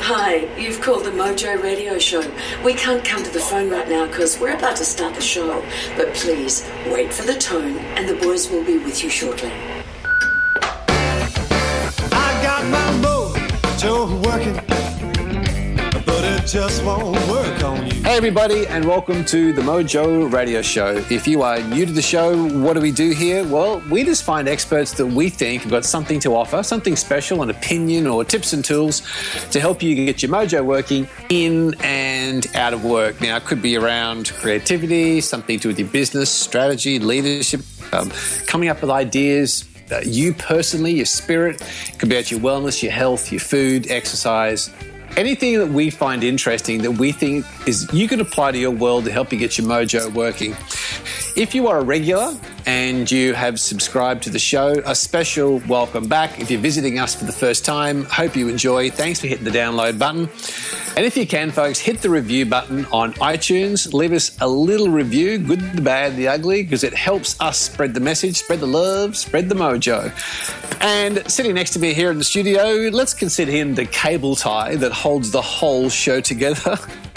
Hi, you've called the Mojo Radio Show. We can't come to the phone right now because we're about to start the show. But please wait for the tone, and the boys will be with you shortly. I got my mojo working, but it just won't work everybody, and welcome to the Mojo Radio Show. If you are new to the show, what do we do here? Well, we just find experts that we think have got something to offer, something special, an opinion, or tips and tools to help you get your mojo working in and out of work. Now, it could be around creativity, something to do with your business, strategy, leadership, um, coming up with ideas, uh, you personally, your spirit, it could be about your wellness, your health, your food, exercise, anything that we find interesting that we think is you can apply to your world to help you get your mojo working. If you are a regular and you have subscribed to the show, a special welcome back. If you're visiting us for the first time, hope you enjoy. Thanks for hitting the download button. And if you can, folks, hit the review button on iTunes. Leave us a little review, good, the bad, the ugly, because it helps us spread the message, spread the love, spread the mojo. And sitting next to me here in the studio, let's consider him the cable tie that holds the whole show together.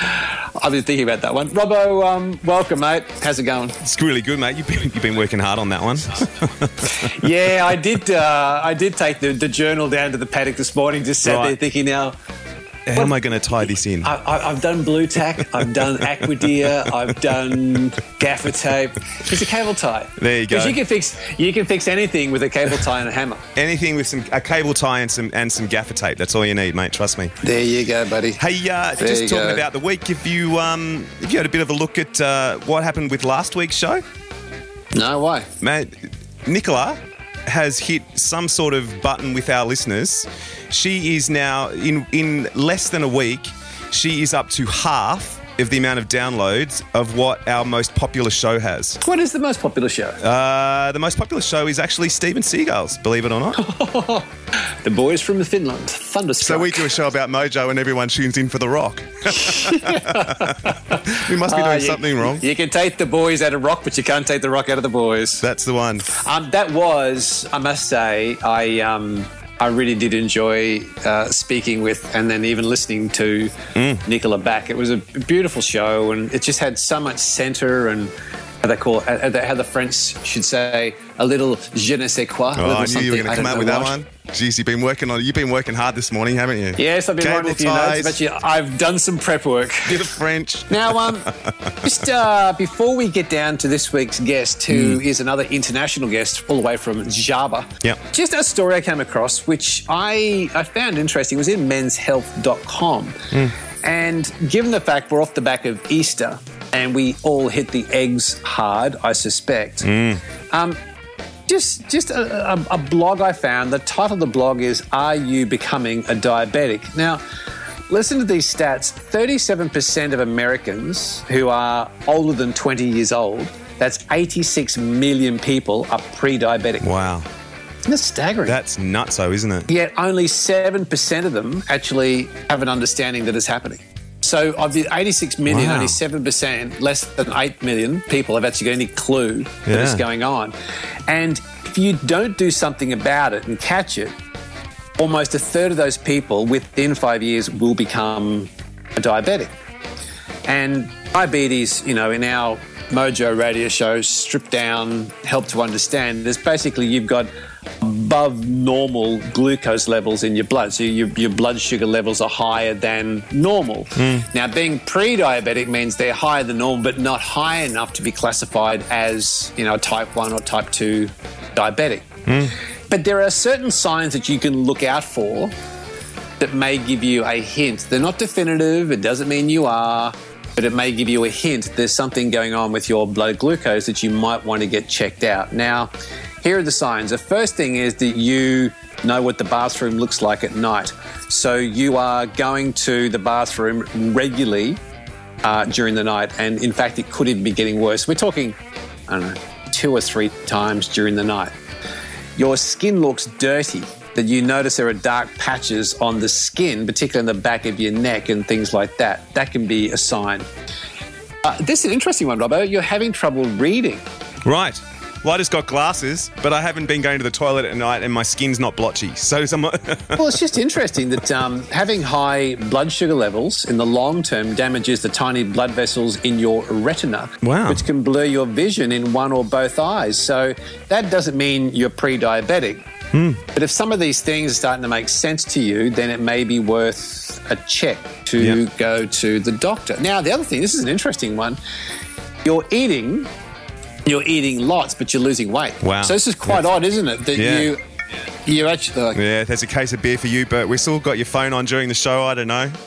I've been thinking about that one. Robbo, um, welcome, mate. How's it going? It's really good, mate. You've been, you've been working hard on that one. yeah, I did. Uh, I did take the, the journal down to the paddock this morning. Just sat Right. there thinking, now How am I going to tie this in? I, I, I've done Blu Tack, I've done Aquadhere, I've done gaffer tape. It's a cable tie. There you go. Because you can fix you can fix anything with a cable tie and a hammer. Anything with some a cable tie and some and some gaffer tape. That's all you need, mate. Trust me. There you go, buddy. Hey, uh, There just talking go. about the week. If you um, if you had a bit of a look at uh, what happened with last week's show, No, why? mate, Nicola has hit some sort of button with our listeners. She is now in in less than a week. She is up to half of the amount of downloads of what our most popular show has. What is the most popular show? Uh, the most popular show is actually Steven Seagal's, believe it or not. the boys from Finland, Thunderstruck. So we do a show about Mojo and everyone tunes in for The Rock. we must be doing Ah, you- something wrong. You can take the boys out of rock, but you can't take the rock out of the boys. That's the one. Um, that was, I must say, I um, I really did enjoy uh, speaking with and then even listening to Nicola back. It was a beautiful show, and it just had so much centre and how they call uh, uh, how the French should say a little je ne sais quoi. Oh, I knew you were going to come out with know that one. Jeez, you've been working on. You've been working hard this morning, haven't you? Yes, I've been Cable writing a few ties, notes, but yeah, I've done some prep work. Bit of French. Now, um, just uh, before we get down to this week's guest, who is another international guest all the way from Java, Yep. just a story I came across, which I, I found interesting, it was in menshealth.com. And given the fact we're off the back of Easter and we all hit the eggs hard, I suspect, um, just just a, a, a blog I found. The title of the blog is "Are You Becoming a Diabetic?" Now, listen to these stats: thirty-seven percent of Americans who are older than twenty years old. That's 86 million people are pre-diabetic. Wow, That's staggering. that's nutso, isn't it? Yet only 7% of them actually have an understanding that it's happening. So of the 86 million, Wow. only 7%, less than 8 million people have actually got any clue that it's going on. And if you don't do something about it and catch it, almost a third of those people within five years will become a diabetic. And diabetes, you know, in our Mojo radio show, stripped down, help to understand, is basically you've got above normal glucose levels in your blood. So your, your blood sugar levels are higher than normal. Hmm. Now, being pre diabetic means they're higher than normal, but not high enough to be classified as, you know, type 1 or type 2 diabetic. Hmm. But there are certain signs that you can look out for that may give you a hint. They're not definitive, it doesn't mean you are, but it may give you a hint there's something going on with your blood glucose that you might want to get checked out. Now, here are the signs. The first thing is that you know what the bathroom looks like at night. So you are going to the bathroom regularly uh, during the night, and in fact, it could even be getting worse. We're talking, I don't know, two or three times during the night your skin looks dirty, that you notice there are dark patches on the skin, particularly in the back of your neck and things like that, that can be a sign. Uh, this is an interesting one, Robbo. You're having trouble reading. Right. Well, I just got glasses, but I haven't been going to the toilet at night, and my skin's not blotchy. So some. Well, it's just interesting that um, having high blood sugar levels in the long term damages the tiny blood vessels in your retina, Wow. which can blur your vision in one or both eyes. So that doesn't mean you're pre diabetic. But if some of these things are starting to make sense to you, then it may be worth a check to Yeah. go to the doctor. Now, the other thing, this is an interesting one. You're eating, you're eating lots, but you're losing weight. Wow. So this is quite odd, isn't it? That Yeah. you, you actually. Like, yeah, there's a case of beer for you, but We still got your phone on during the show. I don't know.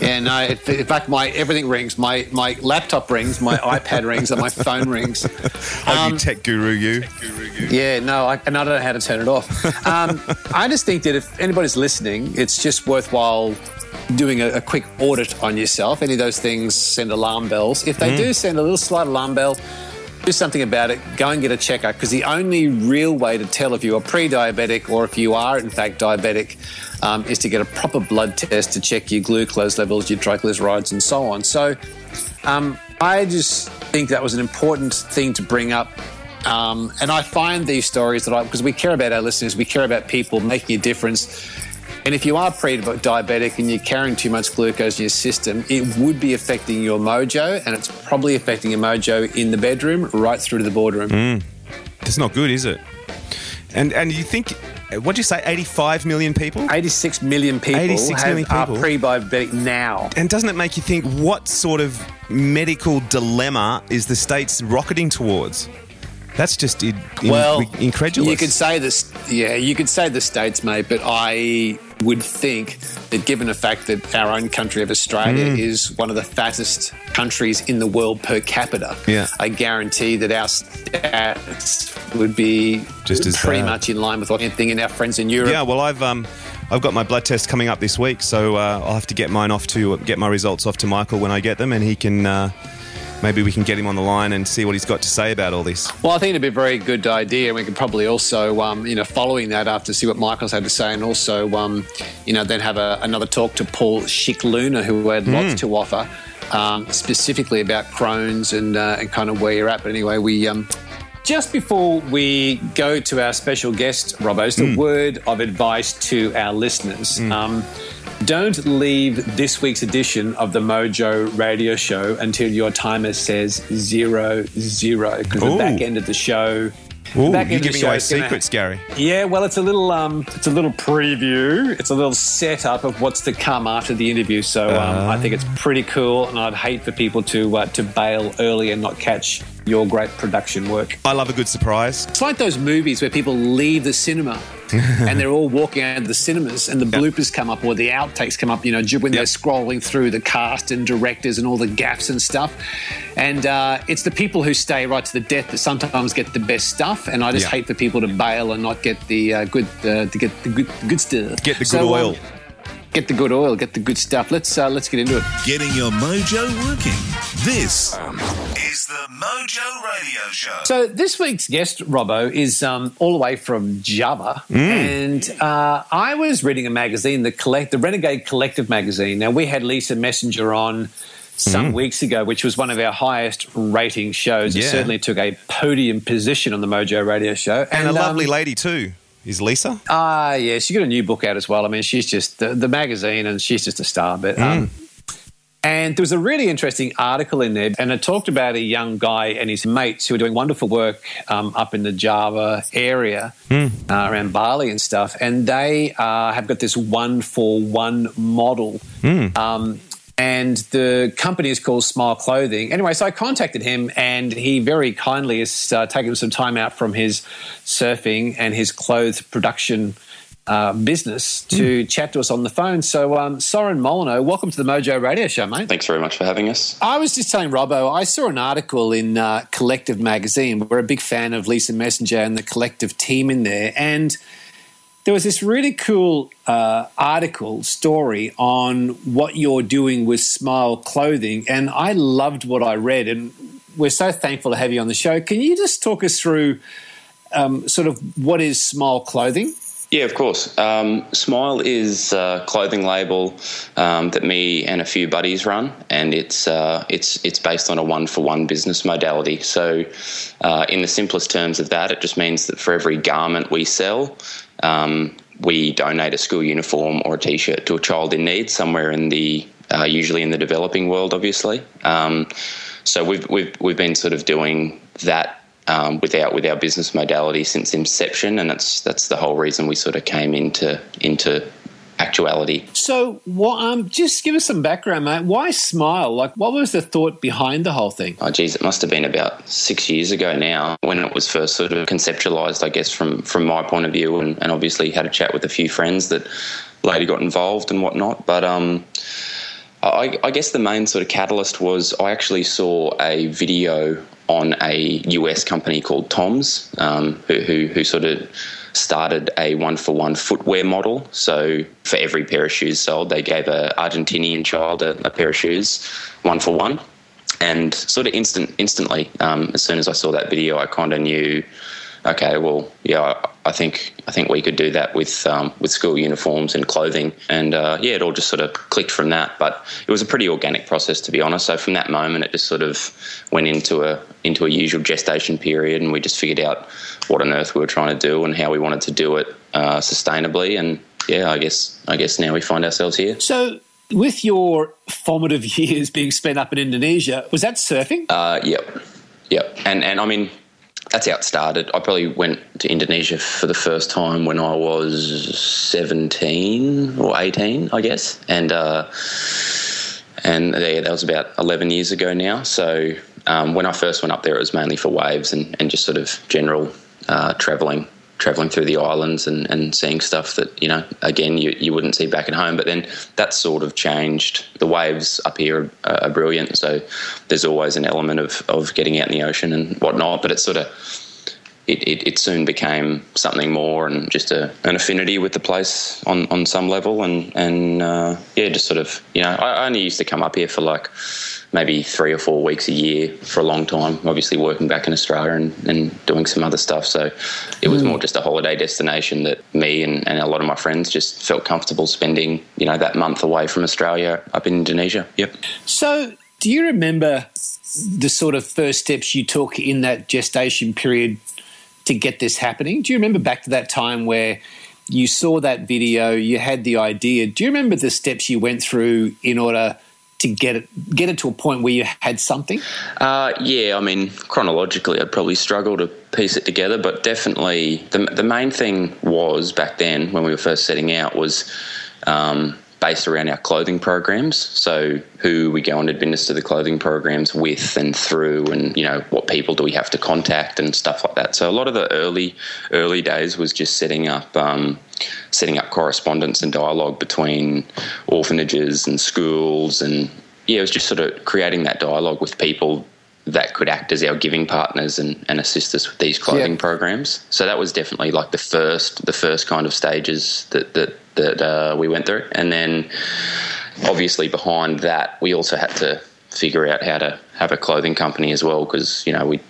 Yeah, no. it- In fact, my everything rings. My my laptop rings. My iPad rings, and my phone rings. Um, you tech guru, you. Yeah, no, I, and I don't know how to turn it off. Um, I just think that if anybody's listening, it's just worthwhile doing a, a quick audit on yourself. Any of those things send alarm bells. If they do send a little slight alarm bell, do something about it. Go and get a checkup because the only real way to tell if you are pre-diabetic or if you are in fact diabetic um, is to get a proper blood test to check your glucose levels, your triglycerides, and so on. So. Um, I just think that was an important thing to bring up. Um, and I find these stories that I, because we care about our listeners, we care about people making a difference. And if you are pre diabetic and you're carrying too much glucose in your system, it would be affecting your mojo, and it's probably affecting your mojo in the bedroom right through to the boardroom. Mm. It's not good, is it? And and you think, what'd you say, 85 million people? 86 million people, 86 have, million uh, are pre diabetic now. And doesn't it make you think what sort of medical dilemma is the states rocketing towards? That's just in, in- well, incredulous. You could say this, yeah, you could say the states, mate, but I would think that given the fact that our own country of Australia Mm. is one of the fattest countries in the world per capita, Yeah. I guarantee that our stats would be Just as pretty bad. much in line with what anything in our friends in Europe. Yeah, well, I've um, I've got my blood test coming up this week, so uh, I'll have to get mine off to get my results off to Michael when I get them, and he can uh, maybe we can get him on the line and see what he's got to say about all this. Well, I think it'd be a very good idea. We could probably also, um, you know, following that after see what Michael's had to say, and also, um, you know, then have a, another talk to Paul Schick Luna, who had lots to offer, um, specifically about Crohn's and uh, and kind of where you're at. But anyway, we. Um, just before we go to our special guest, Robbo, just a word of advice to our listeners. Um, don't leave this week's edition of the Mojo Radio Show until your timer says zero zero because the back end of the show. Ooh, the back you're end of the giving show away is gonna- secrets, Gary. yeah, well, it's a little, um, it's a little preview. It's a little setup of what's to come after the interview. So um, I think it's pretty cool, and I'd hate for people to uh, to bail early and not catch your great production work. I love a good surprise. It's like those movies where people leave the cinema and they're all walking out of the cinemas and the bloopers come up or the outtakes come up, you know, when they're Yep. scrolling through the cast and directors and all the gaffs and stuff. And uh, it's the people who stay right to the death that sometimes get the best stuff. And I just Yeah. hate for people to bail and not get the uh, good, uh, to get the good, good stuff. Get the good So, um, oil. get the good oil, get the good stuff. Let's uh, let's get into it. Getting your mojo working. This is the Mojo Radio Show. So this week's guest, Robbo, is um, all the way from Java, and uh, I was reading a magazine, the collect, the Renegade Collective magazine. Now we had Lisa Messenger on some weeks ago, which was one of our highest rating shows. It certainly took a podium position on the Mojo Radio Show, And, a um, lovely lady too. Is Lisa? Ah, yeah, she got a new book out as well. I mean, she's just the, the magazine, and she's just a star. But um, and there was a really interesting article in there, and it talked about a young guy and his mates who are doing wonderful work um, up in the Java area uh, around Bali and stuff. And they uh, have got this one for one model. Um, and the company is called Smile Clothing. Anyway, so I contacted him, and he very kindly has uh, taken some time out from his surfing and his clothes production uh, business to chat to us on the phone. So, um, Soren Molineux, welcome to the Mojo Radio Show, mate. Thanks very much for having us. I was just telling Robbo, I saw an article in uh, Collective Magazine. We're a big fan of Lisa Messenger and the Collective team in there. And there was this really cool uh, article, story on what you're doing with Smile Clothing. And I loved what I read. And we're so thankful to have you on the show. Can you just talk us through um, sort of what is Smile Clothing? Yeah, of course. Um, Smile is a clothing label um, that me and a few buddies run, and it's uh, it's it's based on a one for one business modality. So, uh, in the simplest terms of that, it just means that for every garment we sell, um, we donate a school uniform or a T-shirt to a child in need somewhere in the uh, usually in the developing world, obviously. Um, so we've we've we've been sort of doing that um, with our with our business modality since inception, and that's that's the whole reason we sort of came into into actuality. So, what, um, just give us some background, mate. Why Smile? Like, what was the thought behind the whole thing? Oh, geez, it must have been about six years ago now when it was first sort of conceptualized, I guess, from from my point of view, and, and obviously had a chat with a few friends that later got involved and whatnot. But um, I, I guess the main sort of catalyst was I actually saw a video on a US company called TOMS, um, who, who, who sort of started a one for one footwear model. So for every pair of shoes sold, they gave an Argentinian child a, a pair of shoes, one for one. And sort of instant, instantly, um, as soon as I saw that video, I kind of knew okay, well, yeah, I think I think we could do that with um, with school uniforms and clothing, and uh, yeah, it all just sort of clicked from that. But it was a pretty organic process, to be honest. So from that moment, it just sort of went into a into a usual gestation period, and we just figured out what on earth we were trying to do and how we wanted to do it uh, sustainably. And yeah, I guess I guess now we find ourselves here. So with your formative years being spent up in Indonesia, was that surfing? Uh, yep, yep. And and I mean, that's how it started. I probably went to Indonesia for the first time when I was 17 or 18, I guess. And, uh, and yeah, that was about 11 years ago now. So um, when I first went up there, it was mainly for waves and, and just sort of general uh, traveling traveling through the islands and, and seeing stuff that you know again you, you wouldn't see back at home. But then that sort of changed. The waves up here are, are brilliant. So there's always an element of, of getting out in the ocean and whatnot. But it's sort of it, it, it, soon became something more and just a, an affinity with the place on, on some level. And and uh, yeah just sort of you know I, I only used to come up here for like maybe three or four weeks a year for a long time, obviously working back in Australia and, and doing some other stuff. So it was mm. more just a holiday destination that me and, and a lot of my friends just felt comfortable spending, you know, that month away from Australia up in Indonesia. Yep. So do you remember the sort of first steps you took in that gestation period to get this happening? Do you remember back to that time where you saw that video, you had the idea? Do you remember the steps you went through in order – to get it get it to a point where you had something? Uh, yeah, I mean chronologically, I'd probably struggle to piece it together, but definitely the the main thing was back then when we were first setting out was. Um, based around our clothing programs. So, who we go and administer the clothing programs with and through, and you know what people do we have to contact and stuff like that. So, a lot of the early early days was just setting up um, setting up correspondence and dialogue between orphanages and schools, and yeah, it was just sort of creating that dialogue with people that could act as our giving partners and, and assist us with these clothing yeah. programs. So that was definitely like the first the first kind of stages that that that uh, we went through, and then obviously behind that we also had to figure out how to have a clothing company as well because you know we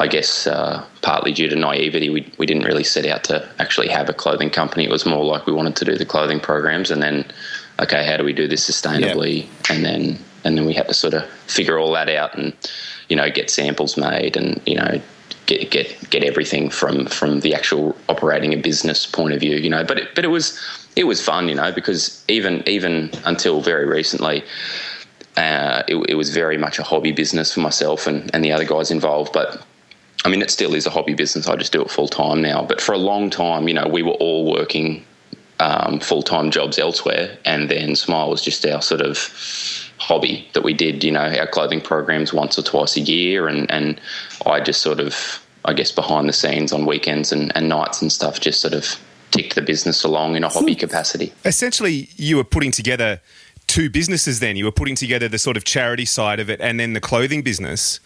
I guess uh, partly due to naivety, we, we didn't really set out to actually have a clothing company. It was more like we wanted to do the clothing programs, and then, okay, how do we do this sustainably? Yep. And then and then we had to sort of figure all that out and you know get samples made and you know get get get everything from from the actual operating a business point of view you know but it, but it was it was fun you know because even even until very recently uh, it, it was very much a hobby business for myself and, and the other guys involved but I mean, it still is a hobby business. I just do it full time now. But for a long time, you know, we were all working um, full time jobs elsewhere, and then Smile was just our sort of hobby that we did, you know, our clothing programs once or twice a year. And, and I just sort of, I guess, behind the scenes on weekends and, and nights and stuff, just sort of ticked the business along in a hobby capacity. Essentially, you were putting together two businesses then. You were putting together the sort of charity side of it and then the clothing business.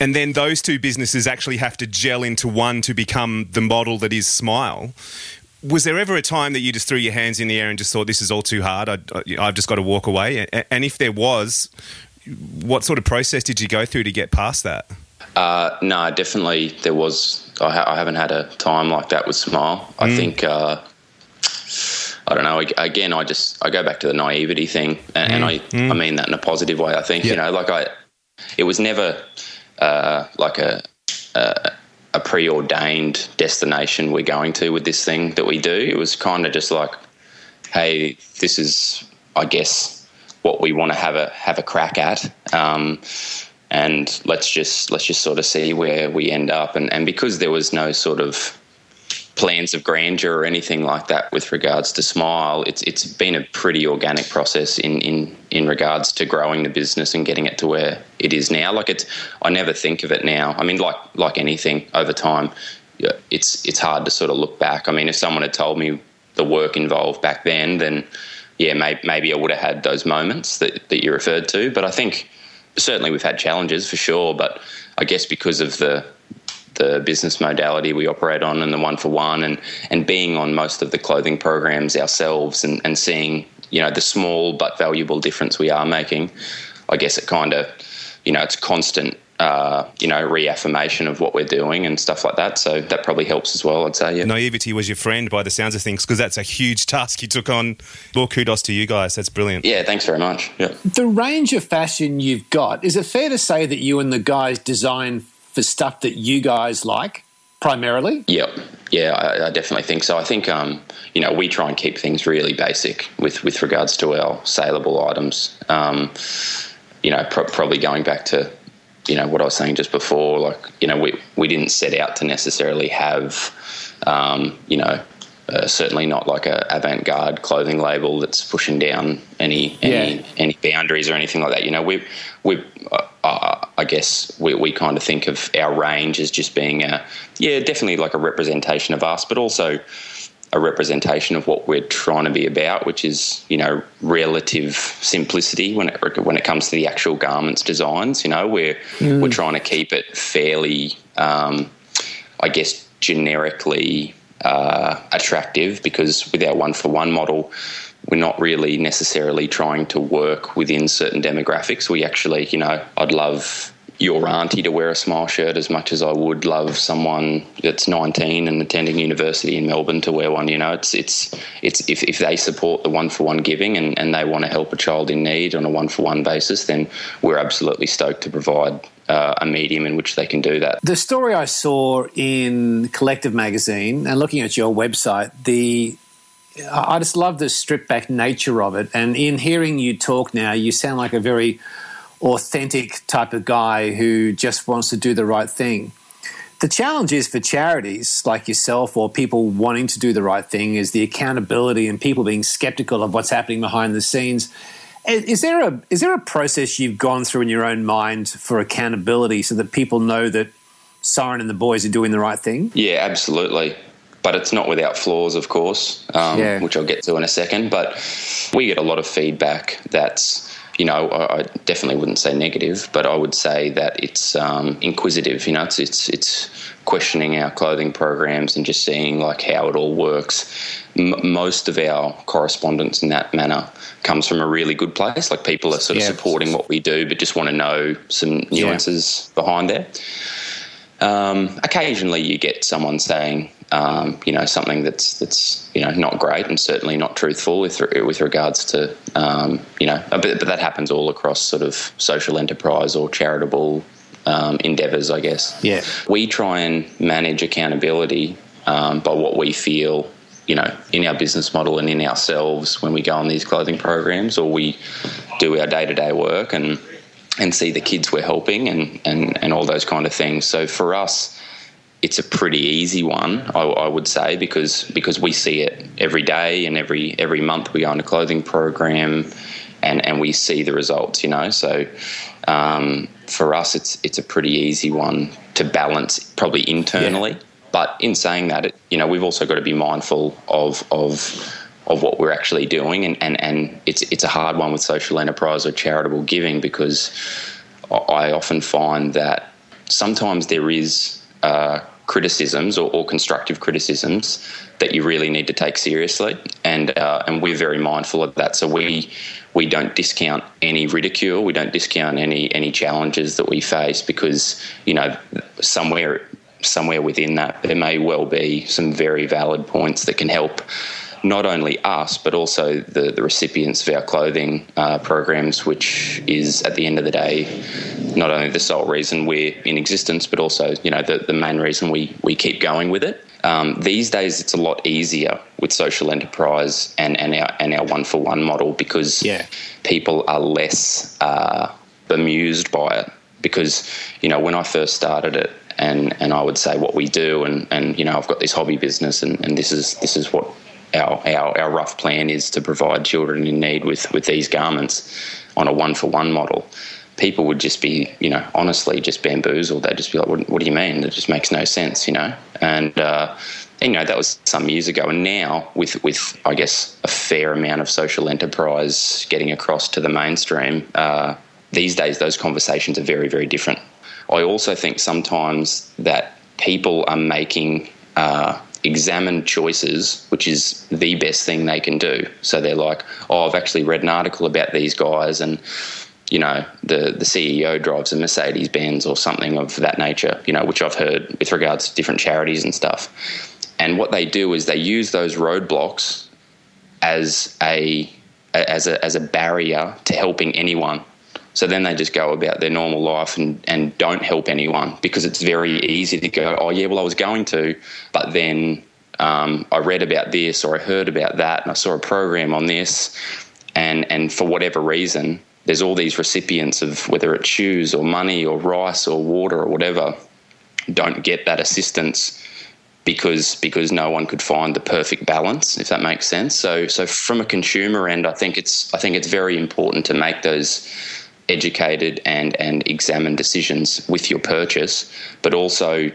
And then those two businesses actually have to gel into one to become the model that is Smile was there ever a time that you just threw your hands in the air and just thought this is all too hard? I, have just got to walk away. And if there was, what sort of process did you go through to get past that? Uh, no, definitely there was. I, ha- I, haven't had a time like that with Smile. I think. Uh, I don't know. Again, I just I go back to the naivety thing, and, mm. and I mm. I mean that in a positive way. I think yeah. you know, like I, it was never uh, like a, a a preordained destination we're going to with this thing that we do. It was kind of just like, hey, this is, I guess, what we want to have a have a crack at. Um, and let's just let's just sort of see where we end up. And, and because there was no sort of plans of grandeur or anything like that with regards to Smile, it's it's been a pretty organic process in in in regards to growing the business and getting it to where it is now. Like it's, I never think of it now. I mean, like like anything over time, it's it's hard to sort of look back. I mean, if someone had told me the work involved back then, then yeah, maybe, maybe I would have had those moments that that you referred to. But I think certainly we've had challenges for sure, but I guess because of the the business modality we operate on and the one for one and and being on most of the clothing programs ourselves and, and seeing you know the small but valuable difference we are making I guess it kind of you know it's constant uh, you know, reaffirmation of what we're doing and stuff like that. So that probably helps as well, I'd say. Yeah. Naivety was your friend by the sounds of things because that's a huge task you took on. More kudos to you guys. That's brilliant. Yeah, thanks very much. Yeah. The range of fashion you've got, is it fair to say that you and the guys design for stuff that you guys like primarily? Yep. Yeah, I, I definitely think so. I think, um, you know, we try and keep things really basic with, with regards to our saleable items. Um, you know, pro- probably going back to you know what I was saying just before, like you know we we didn't set out to necessarily have um, you know uh, certainly not like a avant-garde clothing label that's pushing down any any, yeah. any boundaries or anything like that. You know, we we uh, uh, I guess we, we kind of think of our range as just being a yeah definitely like a representation of us, but also a representation of what we're trying to be about, which is you know relative simplicity when it when it comes to the actual garments designs. You know, we're mm. we're trying to keep it fairly, um, I guess, generically uh, attractive because with our one for one model. We're not really necessarily trying to work within certain demographics. We actually, you know, I'd love your auntie to wear a smile shirt as much as I would love someone that's 19 and attending university in Melbourne to wear one. You know, it's it's it's if, if they support the one for one giving and, and they want to help a child in need on a one for one basis, then we're absolutely stoked to provide uh, a medium in which they can do that. The story I saw in Collective magazine and looking at your website, the I just love the stripped back nature of it. And in hearing you talk now, you sound like a very authentic type of guy who just wants to do the right thing. The challenge is for charities like yourself or people wanting to do the right thing is the accountability and people being skeptical of what's happening behind the scenes. Is there a is there a process you've gone through in your own mind for accountability so that people know that Soren and the boys are doing the right thing? Yeah, absolutely. But it's not without flaws, of course, um, yeah. which I'll get to in a second. But we get a lot of feedback that's you know, I, I, definitely wouldn't say negative, but I would say that it's um, inquisitive. You know, it's it's it's questioning our clothing programs and just seeing like how it all works. M- most of our correspondence in that manner comes from a really good place. Like people are sort of supporting what we do, but just want to know some nuances yeah. behind there. Um, occasionally, you get someone saying, um, you know, something that's that's you know not great and certainly not truthful with with regards to um, you know, but, but, that happens all across sort of social enterprise or charitable um, endeavours, I guess. Yeah, we try and manage accountability um, by what we feel. You know, in our business model and in ourselves when we go on these clothing programs or we do our day to day work and and see the kids we're helping and, and, and all those kind of things. So for us, it's a pretty easy one, I, I, would say, because because we see it every day and every every month we go on a clothing program, and and we see the results. You know, so um, for us, it's it's a pretty easy one to balance, probably internally. Yeah. But in saying that, it, you know, we've also got to be mindful of of of what we're actually doing, and, and, and it's it's a hard one with social enterprise or charitable giving because I often find that sometimes there is uh, criticisms or, or, constructive criticisms that you really need to take seriously, and uh, and we're very mindful of that. So we we don't discount any ridicule. We don't discount any any challenges that we face because you know somewhere somewhere within that there may well be some very valid points that can help not only us but also the, the recipients of our clothing uh, programs, which is at the end of the day not only the sole reason we're in existence, but also you know the, the main reason we we keep going with it. Um, these days, it's a lot easier with social enterprise and, and our and our one for one model because Yeah. people are less uh, bemused by it. Because you know, when I first started it, and and I would say what we do, and and you know, I've got this hobby business, and, and this is this is what our, our our rough plan is to provide children in need with with these garments on a one for one model people would just be, you know, honestly just bamboozled. They'd just be like, what, what do you mean? That just makes no sense, you know? And, uh, you know, that was some years ago. And now, with, with I guess, a fair amount of social enterprise getting across to the mainstream, uh, these days those conversations are very, very different. I also think sometimes that people are making uh, examined choices, which is the best thing they can do. So they're like, oh, I've actually read an article about these guys and you know, the, the CEO drives a Mercedes Benz or something of that nature, you know, which I've heard with regards to different charities and stuff. And what they do is they use those roadblocks as a as a as a barrier to helping anyone. So then they just go about their normal life and, and don't help anyone because it's very easy to go, oh yeah, well I was going to, but then um, I read about this or I heard about that and I saw a program on this, and and for whatever reason, there's all these recipients of whether it's shoes or money or rice or water or whatever don't get that assistance because because no one could find the perfect balance if that makes sense. So so from a consumer end i think it's i think it's very important to make those educated and and examined decisions with your purchase but also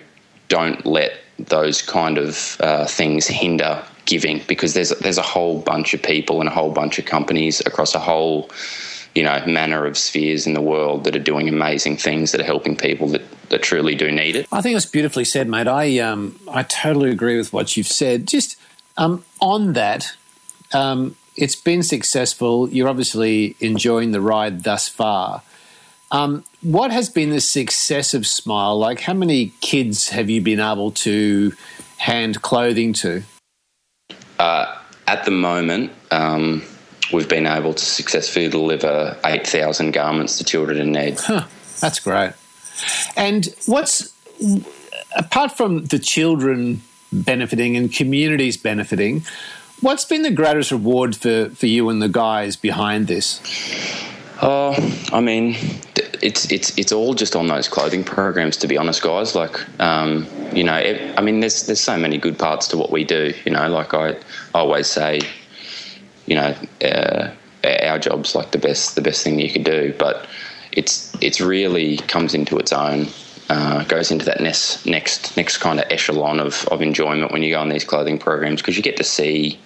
don't let those kind of uh, things hinder giving because there's there's a whole bunch of people and a whole bunch of companies across a whole you know, manner of spheres in the world that are doing amazing things that are helping people that, that truly do need it. I think it's beautifully said, mate. I um, I totally agree with what you've said. Just um, on that, um, it's been successful. You're obviously enjoying the ride thus far. Um, what has been the success of Smile? Like, how many kids have you been able to hand clothing to? Uh, at the moment, um, we've been able to successfully deliver 8,000 garments to children in need. Huh, that's great. And what's, apart from the children benefiting and communities benefiting, what's been the greatest reward for, for you and the guys behind this? Oh, I mean, it's it's it's all just on those clothing programs. To be honest, guys, like um, you know, it, I mean, there's there's so many good parts to what we do. You know, like I always say, you know, uh, our job's like the best the best thing you could do, but it's it's really comes into its own. Uh, goes into that next next next kind of echelon of, of enjoyment when you go on these clothing programs because you get to see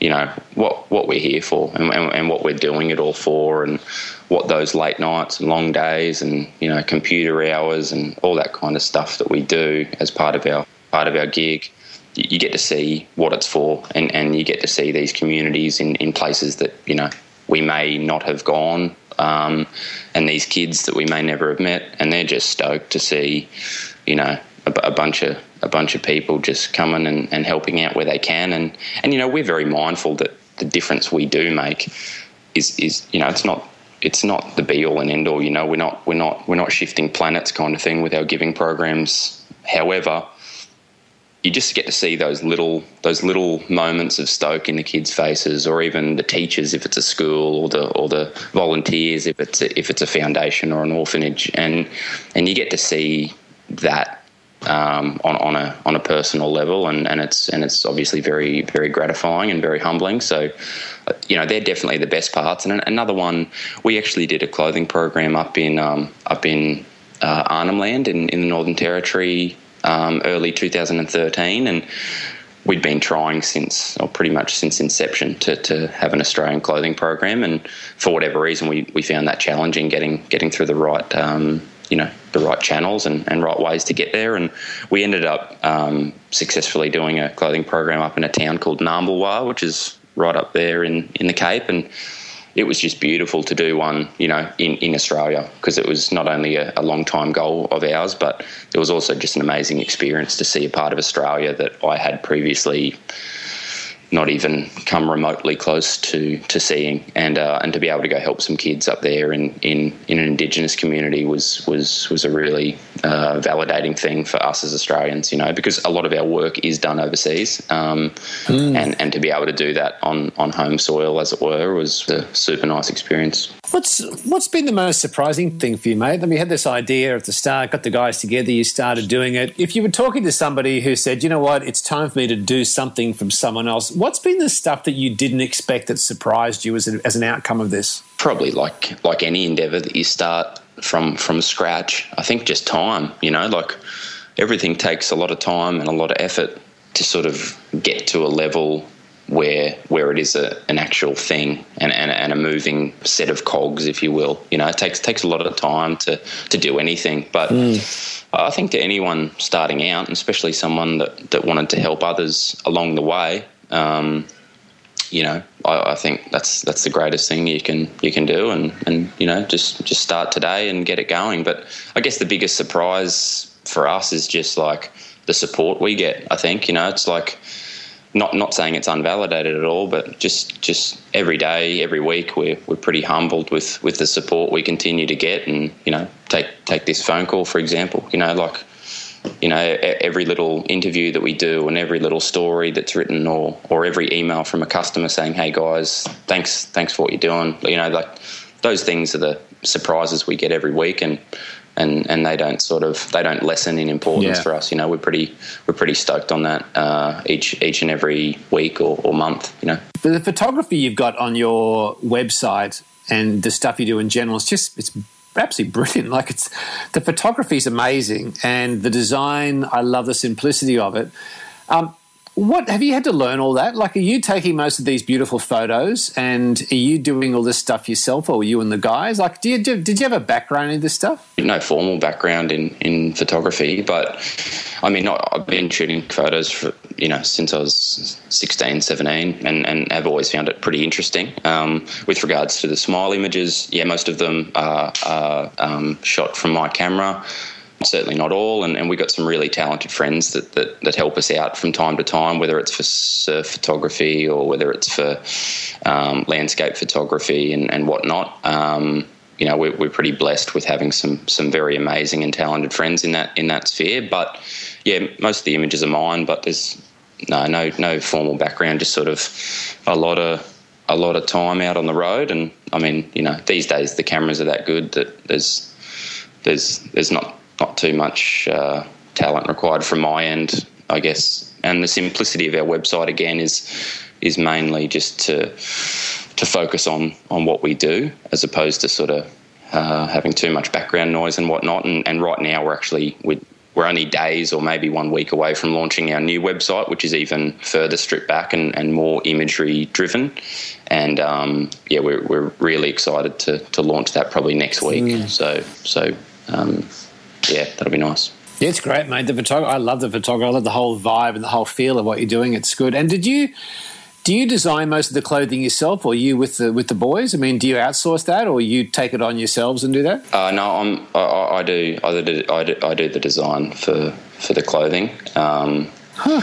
you know what what we're here for and, and, and, what we're doing it all for and what those late nights and long days and you know computer hours and all that kind of stuff that we do as part of our part of our gig. You get to see what it's for and, and you get to see these communities in, in places that you know we may not have gone um, and these kids that we may never have met and they're just stoked to see you know a, a bunch of a bunch of people just coming and, and helping out where they can. And and you know we're very mindful that the difference we do make is is you know it's not it's not the be all and end all you know. We're not we're not we're not shifting planets kind of thing with our giving programs. However you just get to see those little those little moments of stoke in the kids' faces, or even the teachers if it's a school, or the or the volunteers if it's a, if it's a foundation or an orphanage, and and you get to see that um, on on a on a personal level, and, and it's and it's obviously very very gratifying and very humbling. So, you know, they're definitely the best parts. And another one, we actually did a clothing program up in um, up in uh, Arnhem Land in, in the Northern Territory um, early 2013, and we'd been trying since, or pretty much since inception, to, to have an Australian clothing program. And for whatever reason, we, we found that challenging getting getting through the right. Um, you know the right channels and, and right ways to get there and we ended up um, successfully doing a clothing program up in a town called Numbulwar which is right up there in, in the Cape and it was just beautiful to do one, you know, in, in Australia because it was not only a, a long time goal of ours, but it was also just an amazing experience to see a part of Australia that I had previously not even come remotely close to to seeing, and uh, and to be able to go help some kids up there in in, in an Indigenous community was was was a really uh, validating thing for us as Australians, you know, because a lot of our work is done overseas, um, mm. and and to be able to do that on on home soil, as it were, was a super nice experience. What's what's been the most surprising thing for you, mate? I mean, you had this idea at the start, got the guys together, you started doing it. If you were talking to somebody who said, you know what, it's time for me to do something from someone else, what's been the stuff that you didn't expect that surprised you as, a, as an outcome of this? Probably like like any endeavor that you start from from scratch. I think just time. You know, like everything takes a lot of time and a lot of effort to sort of get to a level where where it is a, an actual thing and, and, and, a moving set of cogs, if you will. You know, it takes takes a lot of time to to do anything. But mm. I think to anyone starting out, and especially someone that, that wanted to help others along the way, um, you know, I, I, think that's that's the greatest thing you can you can do, and and you know, just just start today and get it going. But I guess the biggest surprise for us is just like the support we get. I think you know, it's like not not saying it's unvalidated at all, but just just every day, every week, we're we're pretty humbled with with the support we continue to get, and you know, take take this phone call for example. You know, like you know, every little interview that we do and every little story that's written or, or every email from a customer saying, hey guys, thanks, thanks for what you're doing. You know, like those things are the surprises we get every week and, and, and they don't sort of, they don't lessen in importance yeah. for us. You know, we're pretty, we're pretty stoked on that uh, each, each and every week or, or month, you know. The photography you've got on your website and the stuff you do in general, it's just, it's absolutely brilliant. Like it's the photography is amazing, and the design. I love the simplicity of it. Um, what have you had to learn all that? Like, are you taking most of these beautiful photos, and are you doing all this stuff yourself, or you and the guys? Like, do you, did you have a background in this stuff? No formal background in in photography, but I mean, I've been shooting photos for you know since I was 16, 17, and and have always found it pretty interesting. Um, with regards to the smile images, yeah, most of them are, are um, shot from my camera certainly not all. And, and we've got some really talented friends that, that, that, help us out from time to time, whether it's for surf photography or whether it's for um, landscape photography and, and whatnot. Um, you know, we're, we're pretty blessed with having some some very amazing and talented friends in that in that sphere. But yeah, most of the images are mine, but there's no no no formal background, just sort of a lot of a lot of time out on the road. And I mean, you know, these days the cameras are that good that there's there's there's not not too much uh, talent required from my end, I guess. And the simplicity of our website again is is mainly just to to focus on on what we do, as opposed to sort of uh, having too much background noise and whatnot. And, and right now, we're actually we're, we're only days or maybe one week away from launching our new website, which is even further stripped back and, and more imagery driven. And um, yeah, we're, we're really excited to, to launch that probably next week. Mm. So so um, yeah, that'll be nice. Yeah, it's great, mate. The photography, I love the photography. I love the whole vibe and the whole feel of what you're doing. It's good. And did you do you design most of the clothing yourself, or you with the with the boys? I mean, do you outsource that, or you take it on yourselves and do that? Uh, no, I'm I, I do I do, I do I do the design for for the clothing. Um, huh.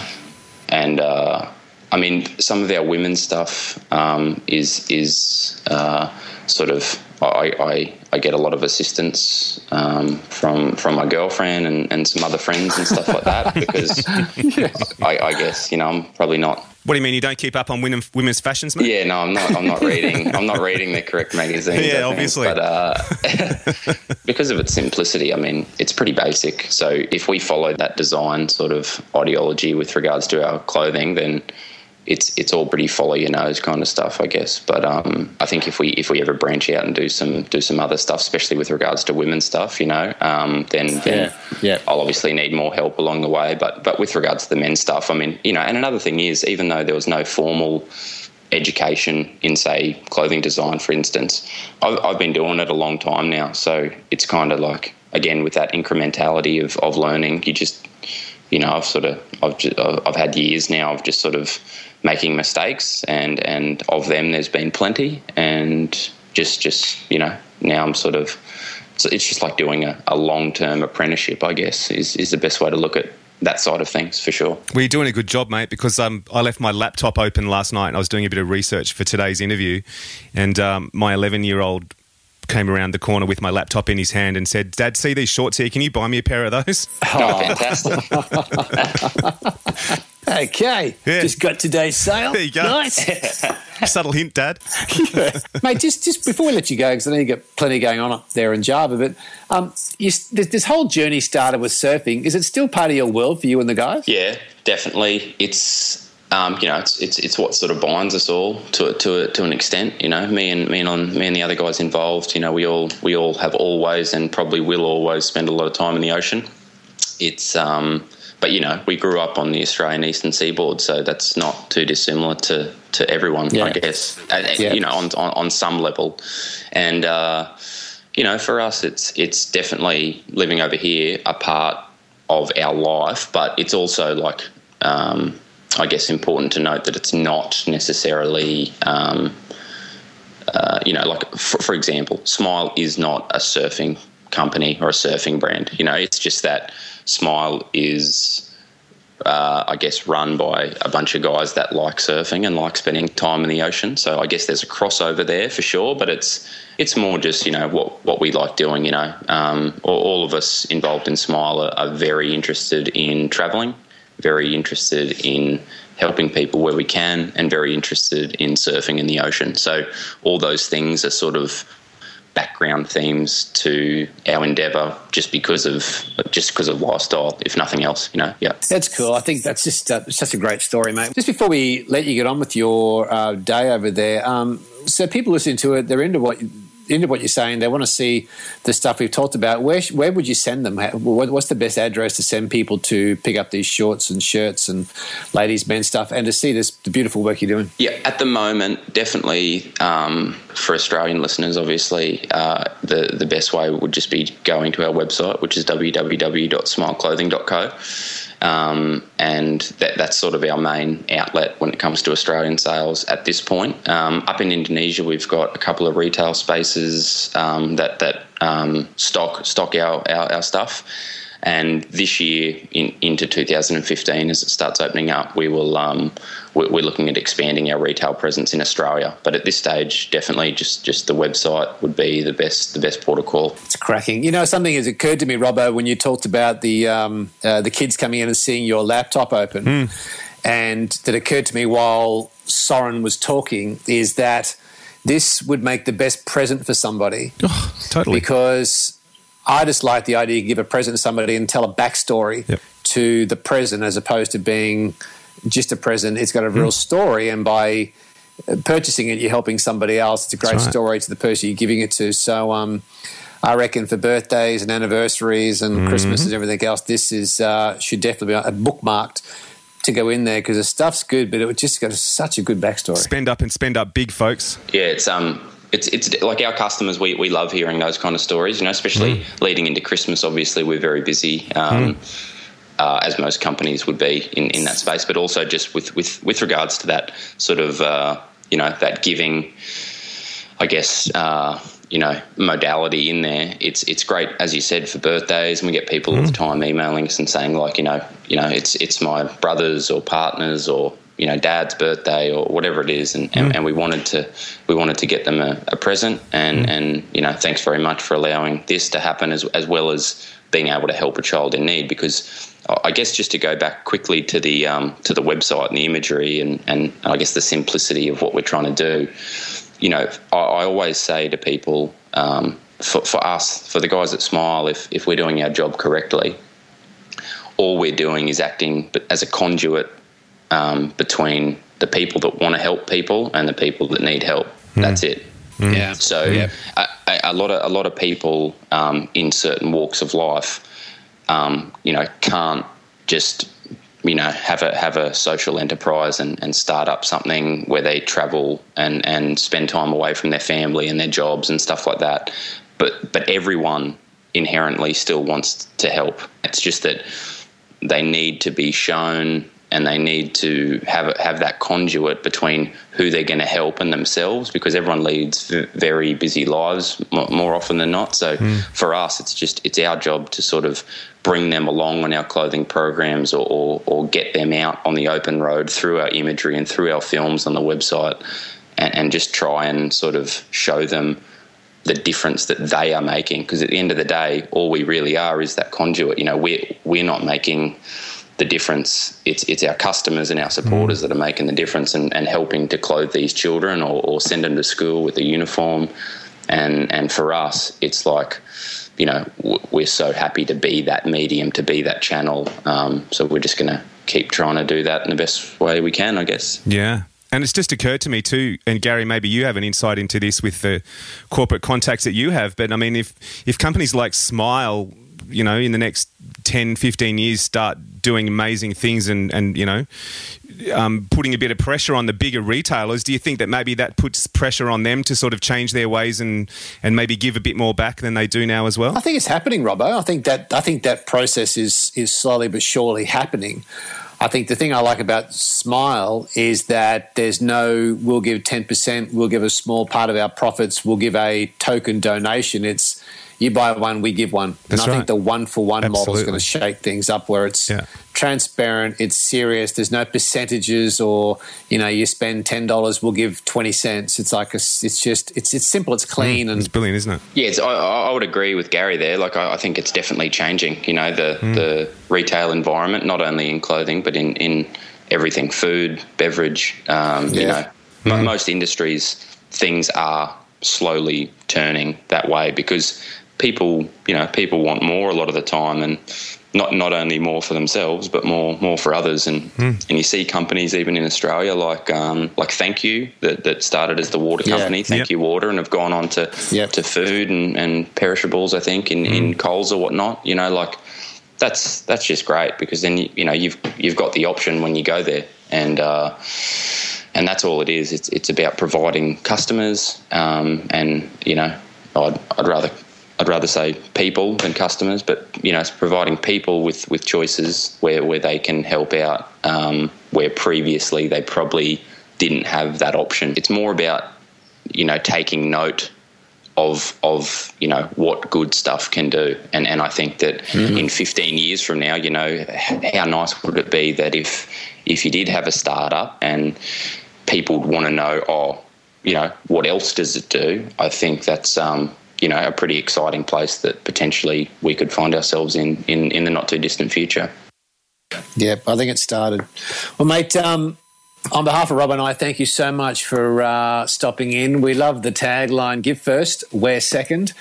And uh, I mean, some of our women's stuff um, is is uh, sort of I, I, I, get a lot of assistance um, from from my girlfriend and, and some other friends and stuff like that because. I, I, guess you know I'm probably not. What do you mean you don't keep up on women, women's fashions, mate? Yeah, no, I'm not. I'm not reading. I'm not reading the correct magazines. Yeah, obviously. But uh, because of its simplicity, I mean, it's pretty basic. So if we follow that design sort of ideology with regards to our clothing, then it's it's all pretty follow your nose kind of stuff, I guess. But um, I think if we if we ever branch out and do some do some other stuff, especially with regards to women's stuff, you know, um, then then yeah. yeah. I'll obviously need more help along the way. But but with regards to the men's stuff, I mean, you know, and another thing is, even though there was no formal education in say clothing design, for instance, I've, I've been doing it a long time now, so it's kind of like again with that incrementality of of learning, you just you know, I've sort of I've just, I've had years now of just sort of making mistakes, and and of them there's been plenty, and just just you know now I'm sort of so it's just like doing a, a long term apprenticeship, I guess, is is the best way to look at that side of things for sure. Well, you're doing a good job, mate, because um, I left my laptop open last night and I was doing a bit of research for today's interview. And um, my 11 year old came around the corner with my laptop in his hand and said, Dad, see these shorts here? Can you buy me a pair of those? Oh, fantastic. Okay, Yeah. just got today's sale. There you go. Nice, Subtle hint, Dad. mate. Just just before we let you go, because I know you've got plenty going on up there in Java, but um, you, this, this whole journey started with surfing. Is it still part of your world for you and the guys? Yeah, definitely. It's um, you know, it's, it's it's what sort of binds us all to to a, to an extent. You know, me and me and on me and the other guys involved. You know, we all we all have always and probably will always spend a lot of time in the ocean. It's um, but you know, we grew up on the Australian eastern seaboard, so that's not too dissimilar to to everyone, Yeah. I guess. Yeah. You know, on, on on some level, and. Uh, you know, for us, it's it's definitely living over here a part of our life, but it's also like, um, I guess, important to note that it's not necessarily, um, uh, you know, like for, for example, Smile is not a surfing company or a surfing brand. You know, it's just that Smile is. Uh, I guess run by a bunch of guys that like surfing and like spending time in the ocean. So I guess there's a crossover there for sure, but it's it's more just you know what what we like doing. You know, um, all, all of us involved in Smile are, are very interested in travelling, very interested in helping people where we can, and very interested in surfing in the ocean. So all those things are sort of background themes to our endeavour just because of just because of lifestyle if nothing else you know yeah That's cool. I think that's just uh, such a great story, mate. Just before we let you get on with your uh, day over there, um, so people listening to it, they're into what into what you're saying. They want to see the stuff we've talked about. Where where would you send them? What's the best address to send people to pick up these shorts and shirts and ladies' men stuff, and to see this the beautiful work you're doing? Yeah, at the moment, definitely um, for Australian listeners, obviously, uh, the the best way would just be going to our website, which is www.smileclothing.co. Um, and that, that's sort of our main outlet when it comes to Australian sales at this point. Um, up in Indonesia, we've got a couple of retail spaces um, that that um, stock stock our, our, our stuff. And this year, in, into 2015, as it starts opening up, we will um, we're, we're looking at expanding our retail presence in Australia. But at this stage, definitely just just the website would be the best the best protocol. It's cracking. You know, something has occurred to me, Robbo, when you talked about the um, uh, the kids coming in and seeing your laptop open, and that occurred to me while Soren was talking is that this would make the best present for somebody Oh, totally. because I just like the idea to give a present to somebody and tell a backstory Yep. to the present as opposed to being just a present. It's got a real story, and by uh, purchasing it, you're helping somebody else. It's a great right. story to the person you're giving it to. So, um, I reckon for birthdays and anniversaries and Mm-hmm. Christmas and everything else, this is uh, should definitely be bookmarked to go in there because the stuff's good, but it just got such a good backstory. Spend up and spend up big, folks. Yeah, it's um, it's it's like our customers. We, we love hearing those kind of stories. You know, especially leading into Christmas. Obviously, we're very busy. Um, uh, as most companies would be in, in that space, but also just with, with, with regards to that sort of uh, you know that giving, I guess uh, you know modality in there. It's it's great as you said for birthdays, and we get people all the time emailing us and saying like you know you know it's it's my brother's or partner's or you know dad's birthday or whatever it is, and, and, and we wanted to we wanted to get them a, a present, and and you know thanks very much for allowing this to happen as as well as being able to help a child in need because I guess just to go back quickly to the um, to the website and the imagery and, and I guess the simplicity of what we're trying to do. You know, I, I always say to people, um, for, for us, for the guys that smile, if if we're doing our job correctly, all we're doing is acting as a conduit um, between the people that want to help people and the people that need help. That's it. Yeah. So Yeah. a, a- a lot of a lot of people um, in certain walks of life, um, you know, can't just you know have a have a social enterprise and, and start up something where they travel and, and spend time away from their family and their jobs and stuff like that. But but everyone inherently still wants to help. It's just that they need to be shown and they need to have have that conduit between who they're going to help and themselves because everyone leads v- very busy lives more, more often than not. So hmm. for us, it's just it's our job to sort of bring them along on our clothing programs or, or, or get them out on the open road through our imagery and through our films on the website and, and just try and sort of show them the difference that they are making. Because at the end of the day all we really are is that conduit. You know we're we're not making the difference it's it's our customers and our supporters that are making the difference and, and helping to clothe these children or, or send them to school with a uniform and and for us it's like you know we're so happy to be that medium to be that channel um, so we're just going to keep trying to do that in the best way we can i guess Yeah. And it's just occurred to me too, and Gary, maybe you have an insight into this with the corporate contacts that you have. But I mean, if if companies like Smile, you know, in the next 10, 15 years start doing amazing things and, and you know, um, putting a bit of pressure on the bigger retailers, do you think that maybe that puts pressure on them to sort of change their ways and, and maybe give a bit more back than they do now as well? I think it's happening, Robbo. I think that I think that process is is slowly but surely happening. I think the thing I like about Smile is that there's no we'll give ten percent, we'll give a small part of our profits, we'll give a token donation. It's you buy one, we give one. That's and I right. think the one for one model is going to shake things up where it's Yeah. transparent, it's serious. There's no percentages or you know you spend ten dollars, we'll give twenty cents. It's like a, it's just it's it's simple, it's mm, clean, and It's brilliant, isn't it? Yeah, it's, I, I would agree with Gary there. Like, I, I think it's definitely changing. You know, the mm. the retail environment, not only in clothing, but in in everything, food, beverage. Um, You Yeah. know, mm. mo most industries, things are slowly turning that way because people, you know, people want more a lot of the time, and not not only more for themselves, but more more for others. And and you see companies even in Australia like um, like Thank You that, that started as the water Yeah. company, Thank Yep. You Water, and have gone on to Yep. to food and, and perishables. I think in, in Coles or whatnot. You know, like that's that's just great because then you, you know you've you've got the option when you go there, and uh, and that's all it is. It's it's about providing customers, um, and you know, I'd I'd rather. I'd rather say people than customers, but you know, it's providing people with, with choices where, where they can help out um, where previously they probably didn't have that option. It's more about you know taking note of of you know what good stuff can do. And and I think that in 15 years from now you know how nice would it be that if if you did have a startup and people would want to know oh you know what else does it do? I think that's um you know a pretty exciting place that potentially we could find ourselves in in, in the not too distant future Yep, I think it started. Well, mate, um, on behalf of Rob and I, thank you so much for uh, stopping in. We love the tagline give first, wear second.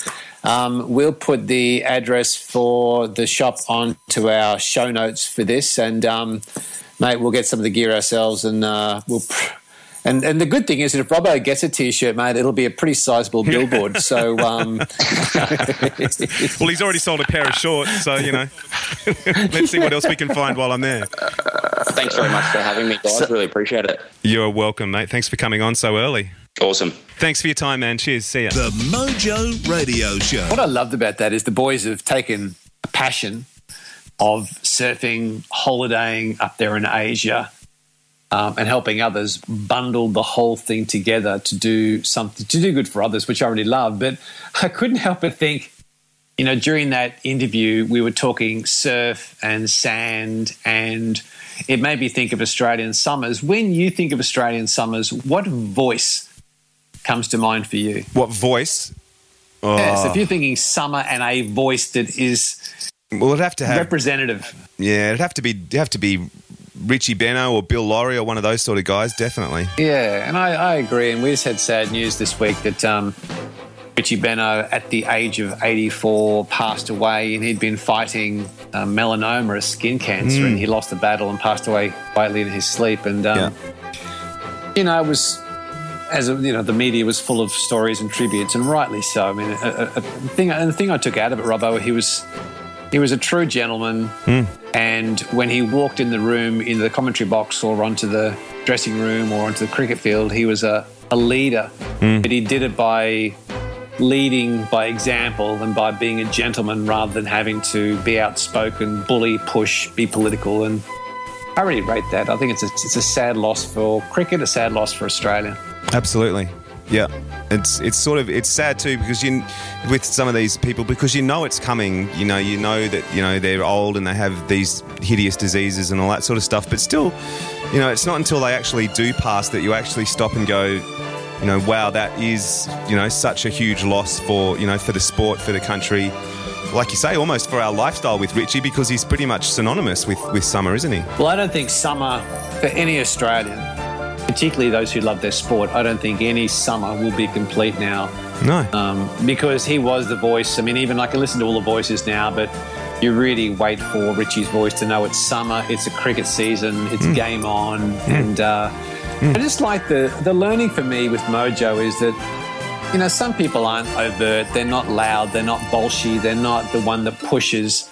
Um, we'll put the address for the shop onto our show notes for this. And, um, mate, we'll get some of the gear ourselves and uh, we'll. Pr- and, and the good thing is that if Robbo gets a T-shirt, mate, it'll be a pretty sizable billboard. so um, Well, he's already sold a pair of shorts, so you know. Let's see what else we can find while I'm there. thanks very much for having me guys really appreciate it You're welcome, mate. Thanks for coming on so early. awesome Thanks for your time, man. Cheers. See ya. The Mojo Radio Show. What I loved about that is the boys have taken a passion of surfing, holidaying up there in Asia, um, and helping others bundle the whole thing together to do something to do good for others, which I really love. But I couldn't help but think, you know, during that interview, we were talking surf and sand, and it made me think of Australian summers. When you think of Australian summers, what voice comes to mind for you? What voice? Oh, Yeah, so if you're thinking summer and a voice that is well, it'd have to have. representative, yeah, it'd have to be. have to be Richie Benaud or Bill Lawry or one of those sort of guys. Definitely. yeah, and I, I agree. And we just had sad news this week that um, Richie Benaud, at the age of 84, passed away, and he'd been fighting uh, melanoma, a skin cancer, and he lost the battle and passed away quietly in his sleep. And um, you know, it was as you know, the media was full of stories and tributes, and rightly so. I mean, a, a, a thing, and the thing I took out of it, Robbo, he was he was a true gentleman. Hmm. And when he walked in the room, into the commentary box, or onto the dressing room, or onto the cricket field, he was a, a leader. Hmm. But he did it by leading by example and by being a gentleman rather than having to be outspoken, bully, push, be political. And I really rate that. I think it's a, it's a sad loss for cricket, a sad loss for Australia. Absolutely. Yeah. It's it's sort of it's sad too because you with some of these people because you know it's coming. You know you know that you know they're old and they have these hideous diseases and all that sort of stuff. But still, you know, it's not until they actually do pass that you actually stop and go, you know, wow, that is you know such a huge loss for you know for the sport for the country. Like you say, almost for our lifestyle with Richie because he's pretty much synonymous with with summer, isn't he? Well, I don't think summer for any Australian, particularly those who love their sport, I don't think any summer will be complete now. No. Um, because he was the voice. I mean, even I can listen to all the voices now, but you really wait for Richie's voice to know it's summer, it's a cricket season, it's game on, and uh, I just like the the learning for me with Mojo is that you know some people aren't overt, they're not loud, they're not bolshy, they're not the one that pushes.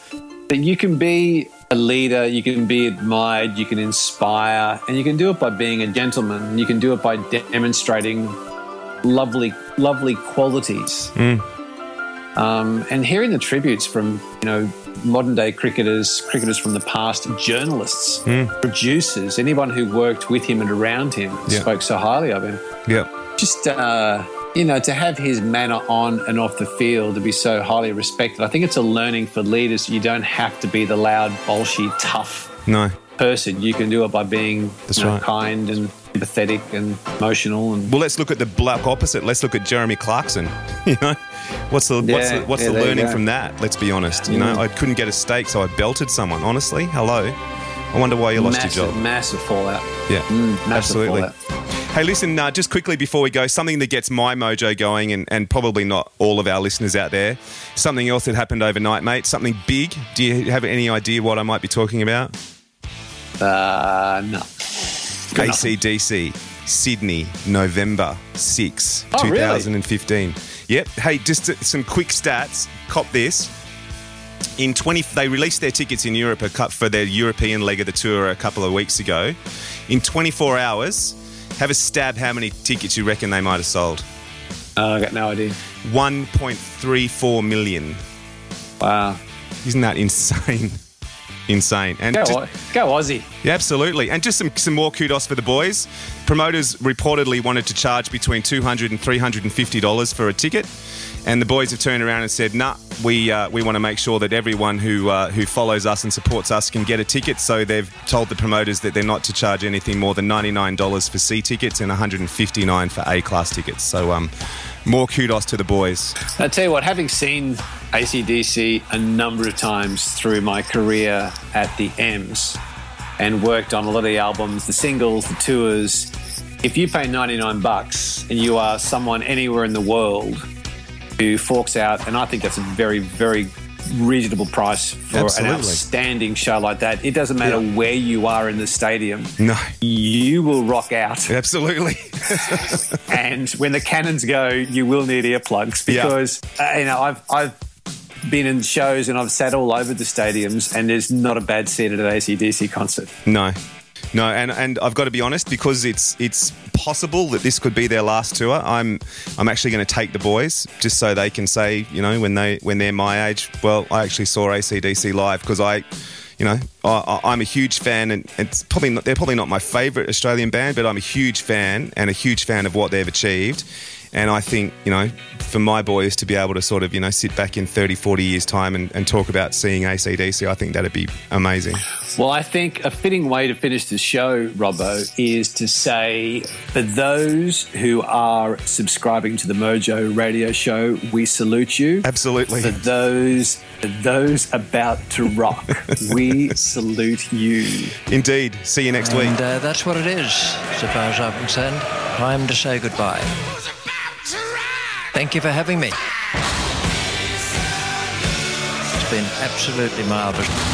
That you can be a leader, you can be admired, you can inspire, and you can do it by being a gentleman. You can do it by demonstrating lovely, lovely qualities. Um, and hearing the tributes from you know modern day cricketers, cricketers from the past, journalists, producers, anyone who worked with him and around him Yeah. spoke so highly of him. Yep. Just uh, you know, to have his manner on and off the field to be so highly respected, I think it's a learning for leaders. You don't have to be the loud, bolshy, tough No. person. You can do it by being That's you know, right. kind and empathetic and emotional and Well, let's look at the black opposite. Let's look at Jeremy Clarkson. You know, what's the what's Yeah, the, what's yeah, the learning from that? Let's be honest. You know, Mm. I couldn't get a steak, so I belted someone. Honestly, hello. I wonder why you lost massive, your job. massive fallout. Yeah, Mm, massive absolutely. fallout. Hey, listen, uh, just quickly before we go, something that gets my mojo going, and, and probably not all of our listeners out there. Something else that happened overnight, mate. Something big. Do you have any idea what I might be talking about? Uh, no. Good enough. ACDC, Sydney, November 6, Oh, really? 2015. Yep. Hey, just uh, some quick stats. Cop this. In 20, they released their tickets in Europe for their European leg of the tour a couple of weeks ago. In 24 hours, have a stab how many tickets you reckon they might have sold. Uh, I got no idea. 1.34 million. Wow. Isn't that insane? insane. And Go, just- go Aussie. Yeah, absolutely. And just some, some more kudos for the boys. Promoters reportedly wanted to charge between $200 and $350 for a ticket. And the boys have turned around and said, nah, we, uh, we want to make sure that everyone who, uh, who follows us and supports us can get a ticket. So they've told the promoters that they're not to charge anything more than $99 for C tickets and $159 for A class tickets. So um, more kudos to the boys. I tell you what, having seen ACDC a number of times through my career at the M's and worked on a lot of the albums, the singles, the tours, if you pay 99 bucks and you are someone anywhere in the world who forks out, and I think that's a very, very reasonable price for an outstanding show like that. It doesn't matter Yeah. where you are in the stadium, No, you will rock out. absolutely. and when the cannons go, you will need earplugs Yeah. because uh, you know I've I've been in shows and I've sat all over the stadiums, and there's not a bad seat at an ACDC concert. No, no, and and I've got to be honest because it's it's possible that this could be their last tour. I'm I'm actually going to take the boys just so they can say, you know, when they when they're my age. Well, I actually saw ACDC live because I. You know, I, I'm a huge fan, and it's probably not, they're probably not my favourite Australian band, but I'm a huge fan and a huge fan of what they've achieved. And I think, you know, for my boys to be able to sort of, you know, sit back in 30, 40 years' time and, and talk about seeing ACDC, I think that'd be amazing. Well, I think a fitting way to finish the show, Robbo, is to say for those who are subscribing to the Mojo Radio Show, we salute you. Absolutely. For those for those about to rock, we salute you. Indeed. See you next week. And uh, that's what it is, so far as I'm concerned. Time to say goodbye. Thank you for having me. It's been absolutely marvellous.